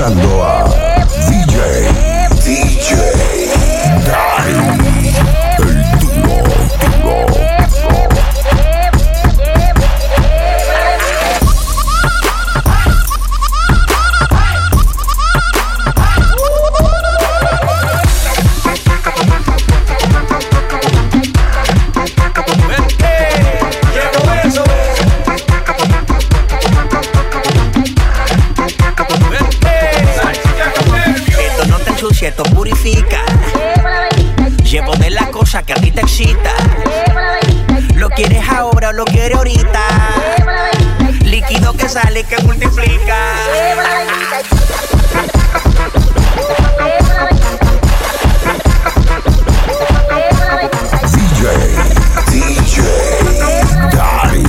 Adoro. Sale que multiplica. DJ, DJ Dari,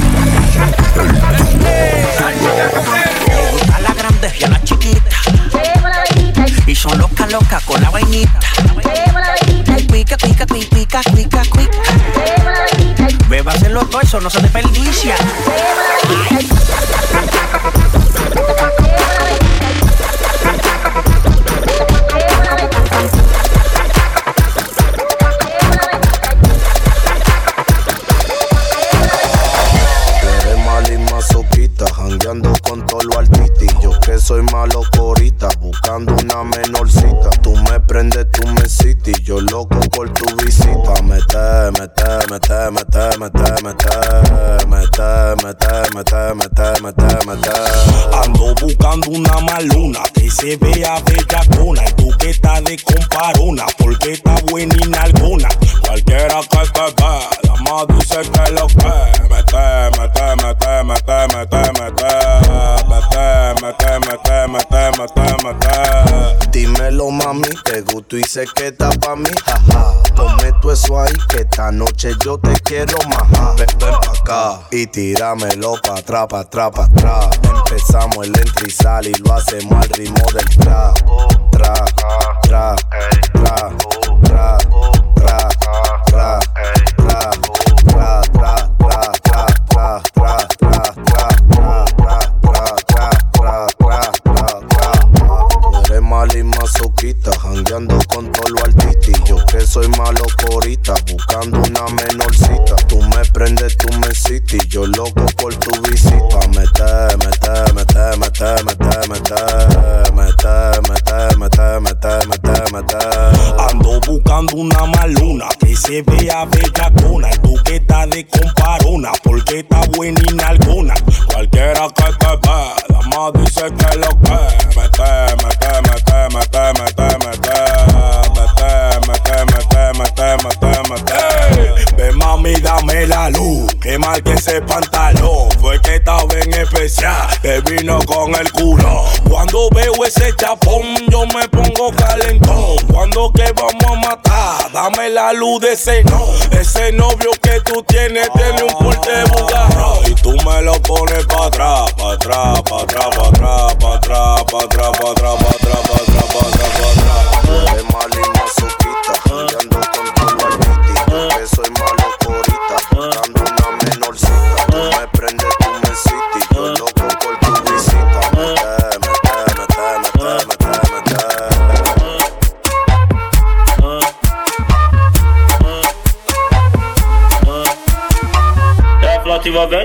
Me gusta la grande y a la chiquita. Y son loca loca con la vainita. Cuica, cuica, cuica, cuica, cuica. Bébase los dos, eso no se desperdicia. cabeça. Mete, mete, mete, mete, mete, mete, mete, mete, mete, mete, mete. Ando buscando una maluna que se vea bellacona. Y tú que estás de comparona, porque está buena y nalgona. Cualquiera que te ve, la más dice que lo que. Mete, mete, mete, mete, mete, mete. Mete, mete, mete, mete, mete, mete. Dímelo, mami, te gusto y sé que está pa' mí, jaja. Eso ahí, que esta noche yo te quiero más. Ven, ven pa' acá y tíramelo pa' atrás, pa' atrás, pa' atrás. Empezamos el entra y sale y lo hacemos al ritmo del trap. Trap, trap, trap, trap, con todo lo artista. Yo que soy malo corita, buscando una menorcita. Tú me prendes, tú me citas y yo loco por tu visita. Mete, mete, mete, mete, mete, mete, mete, mete, mete, mete, mete, mete. Ando buscando una maluna que se vea bellacona. Y tú que estás de comparona, porque está buena y nalgona. Cualquiera que te ve, la más dice que lo que. Mete, mete, pantalón. Fue que estaba en especial. Te vino con el culo. Cuando veo ese chapón, yo me pongo calentón. Cuando que vamos a matar, dame la luz de ese no. Ese novio que tú tienes tiene un porte bugarro. Y tú me lo pones pa' atrás, pa' atrás, pa' atrás, pa' atrás, pa' atrás, pa' atrás, pa' atrás, pa' atrás, pa' atrás, pa' atrás, pa' atrás.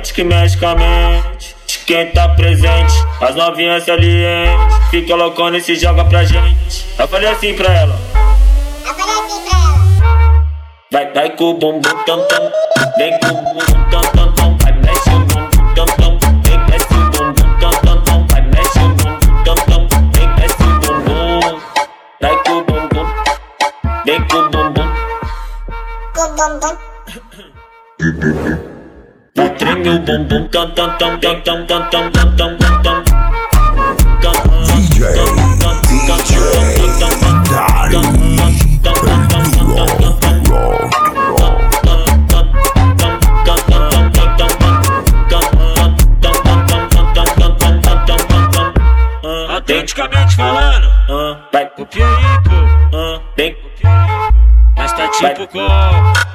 Envolvente que mexe com a mente. De quem tá presente, as novinhas salientes. Fica loucona e se joga pra gente. Eu falei assim pra ela. Vai, vai com o bumbum tam tam. Vem com o bumbum tam tam tam. Vai, mexe o bumbum tam tam. Vem, mexe o bumbum tam tam tam. Vai, mexe o bumbum tam tam. Vem, mexe o bumbum. Vai com o bumbum. Vem com o bumbum põe o bumbum. DJ, DJ, Dari, Pedro. Autenticamente falando, vai copia aí, pô. Vem, mas tá tipo com.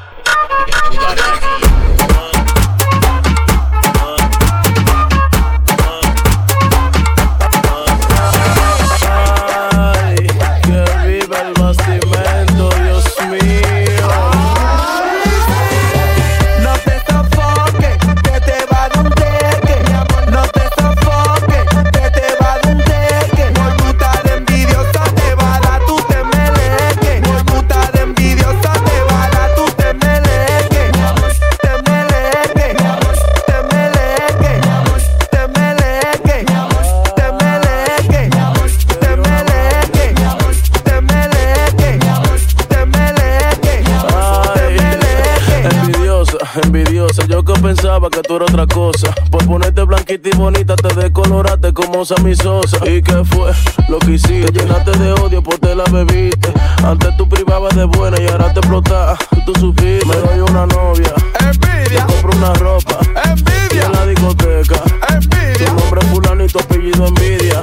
Chiquita y bonita, te decoloraste como Sammy Sosa. ¿Y qué fue lo que hiciste? Te llenaste de odio por te la bebiste. Antes tú privabas de buena y ahora te explotas. Tú supiste. Me doy una novia. Envidia. Te compro una ropa. Envidia. En la discoteca. Envidia. Tu nombre es fulano y tu apellido envidia.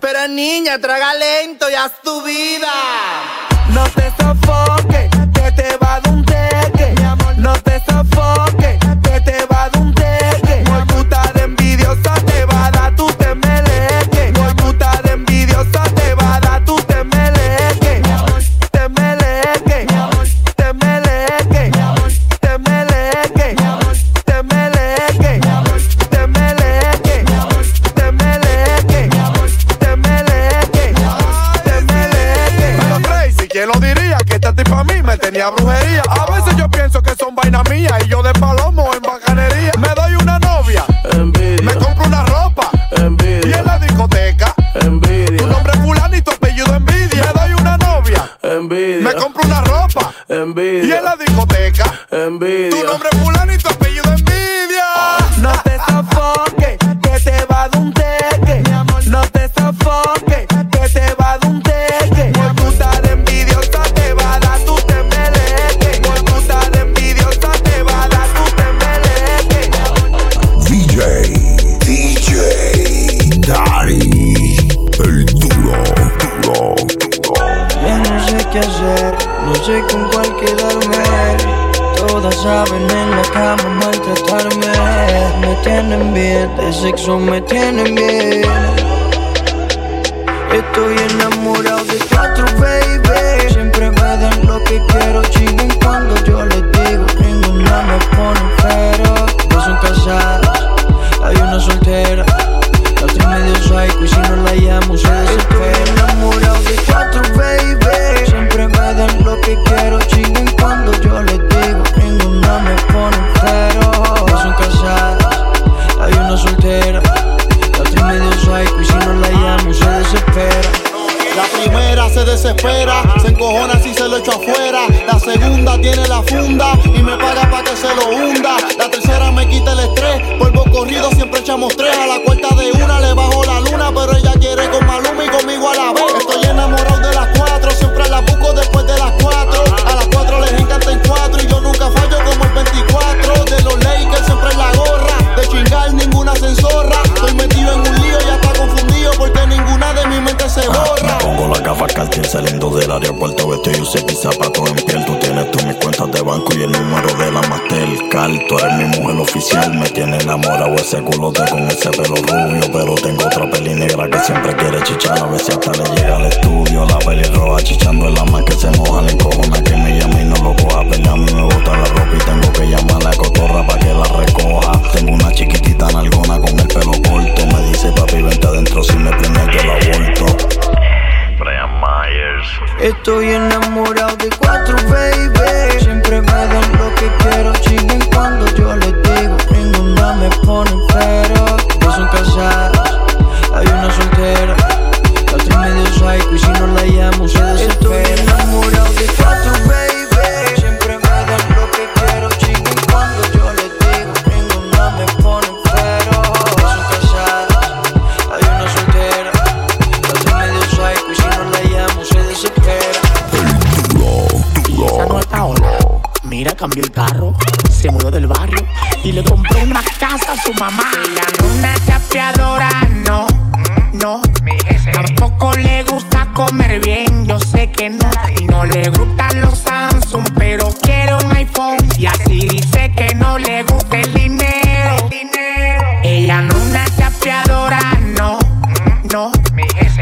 Pero niña, traga lento y haz tu vida. De sexo me tienen bien. Estoy enamorado de cuatro, baby. Banco y el número de la Mastercard Tú eres mi mujer oficial. Me tiene enamorado ese culote con ese pelo rubio. Pero tengo otra peli negra que siempre quiere chichar. A veces hasta le llega al estudio La peli roja chichando en la más que se moja La encojona que me llama y no lo coja. Pelea a mí me bota la ropa y tengo que llamar a la cotorra pa' que la recoja. Tengo una chiquitita nalgona con el pelo corto. Me dice papi vente adentro si me premias yo la aborto Brian Myers. Estoy enamorado cambió el carro, se mudó del barrio y le compró una casa a su mamá. Ella no es una chapeadora, no, no. Tampoco le gusta comer bien, yo sé que no. No le gustan los Samsung, pero quiere un iPhone. Y así dice que no le gusta el dinero. Ella no es una chapeadora, no, no.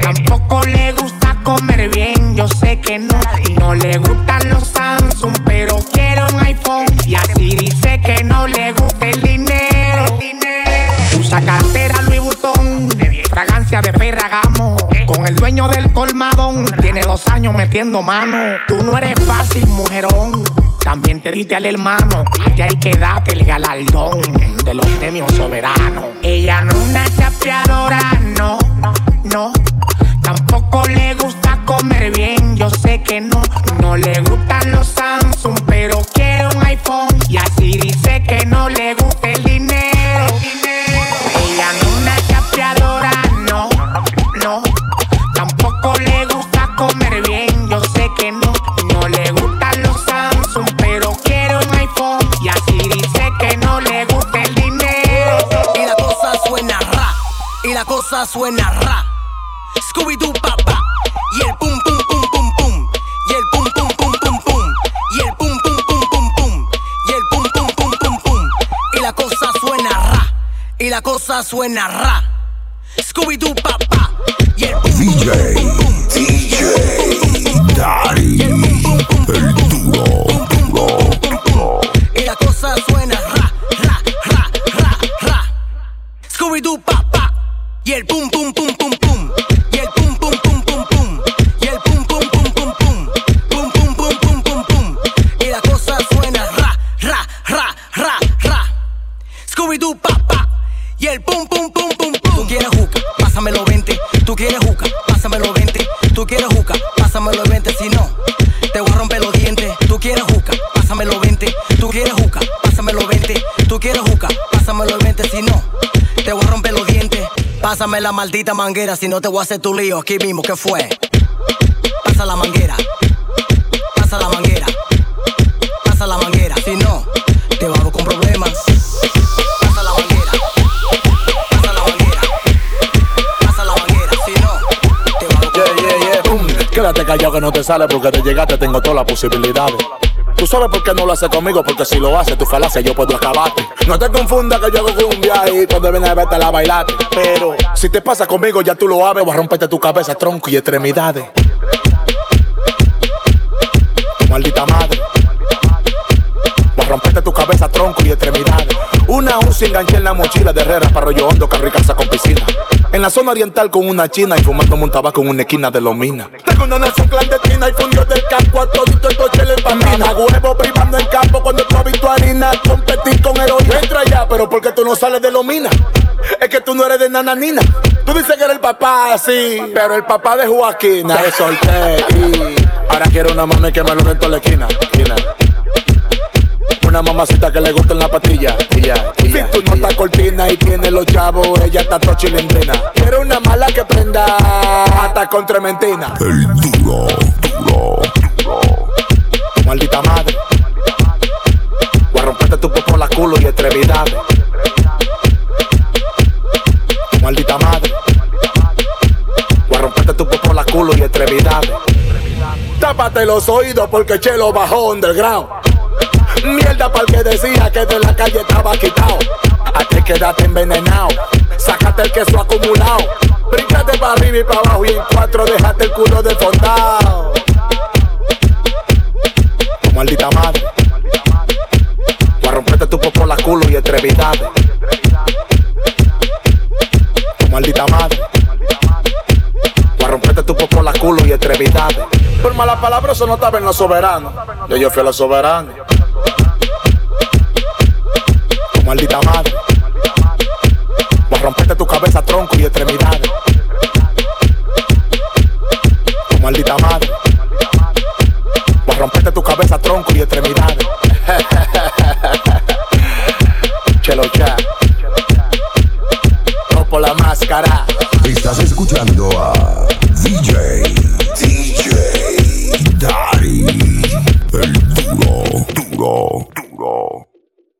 Tampoco le gusta comer bien, yo sé que no. No le gustan los Samsung, pero quiere un iPhone. Y así dice que no le gusta el dinero. Usa cartera Louis Vuitton, fragancia de Ferragamo. Con el dueño del colmadón, tiene dos años metiendo mano. Tú no eres fácil, mujerón. También te diste al hermano, ya hay que darte el galardón de los premios soberanos. Ella no una chapeadora, suena ra. Scooby-Doo papá. Y el pum pum pum pum pum. Y el pum pum pum pum pum. Y el pum pum pum pum pum. Y el pum pum pum pum pum. Y la cosa suena ra. Y la cosa suena ra. Scooby-Doo papá. Y el pum pum DJ, DJ, el duro, duro. Y la cosa suena ra, ra, ra, ra, ra. Scooby-Doo papá. Y el pum pum pum pum pum. Y el pum pum pum pum pum. Y el pum pum pum pum pum. Pum pum pum pum pum pum. Y la cosa suena ra, ra, ra, ra, ra. Scooby-Doo papá. Y el pum pum pum pum pum. Tú quieres juca, pásamelo 20. Tú quieres juca, pásamelo 20. Tú quieres juca, pásamelo 20. Si no, te voy a romper los dientes. Tú quieres juca, pásamelo 20. Tú quieres juca, pásamelo 20. Tú quieres juca, Pásame la maldita manguera, si no te voy a hacer tu lío aquí mismo. ¿Qué fue? Pasa la manguera. Pasa la manguera. Pasa la manguera. Si no, te vamos con problemas. Pasa la manguera. Pasa la manguera. Pasa la manguera. Si no, te vamos con Yeah, yeah, yeah, boom. Quédate callado que no te sale porque de llegaste tengo todas las posibilidades. Tú sabes por qué no lo haces conmigo, porque si lo haces, tu falacia yo puedo acabarte. No te confundas que yo hago cumbia y cuando vienes a verte la bailate. Pero si te pasa conmigo, ya tú lo sabes, voy a romperte tu cabeza, tronco y extremidades. A romperte tu cabeza, tronco y extremidades. Una UCI enganché en la mochila de Herrera para rollo hondo, carro y casa con piscina. En la zona oriental con una china y fumando un tabaco en una esquina de Lomina. Tengo una nación clandestina y fundió del campo a todito el coche le empamina. Huevo privando en campo cuando visto harina. Competir con heroína. Entra ya, pero ¿por qué tú no sales de Lomina? Es que tú no eres de nananina. Tú dices que eres el papá, sí, pero el papá de Joaquina. Te solté y ahora quiero una mami que me lo rento en la esquina. Una mamacita que le gusta en la. Y y ya, si tú no estás cortina y tiene los chavos, ella está todo chilindrina. Quiero una mala que prenda hasta con trementina. El duro, duro, duro. Maldita madre. Voy a romperte tu popo la culo y extremidades. Maldita madre. Voy a romperte tu popo la culo y extremidades. Tápate los oídos porque Chelo bajó underground. Mierda para el que decía que de la calle estaba quitado. A ti quédate envenenado. Sácate el queso acumulado. Bríncate para arriba y para abajo y en cuatro déjate el culo desfondado. Maldita madre. Voy a romperte tu popo la culo y. Tu maldita madre. Voy a romperte tu popo la culo y extremidades. Por malas palabras, eso no estaba en los soberanos. Yo, yo fui a los soberanos. Tu maldita madre.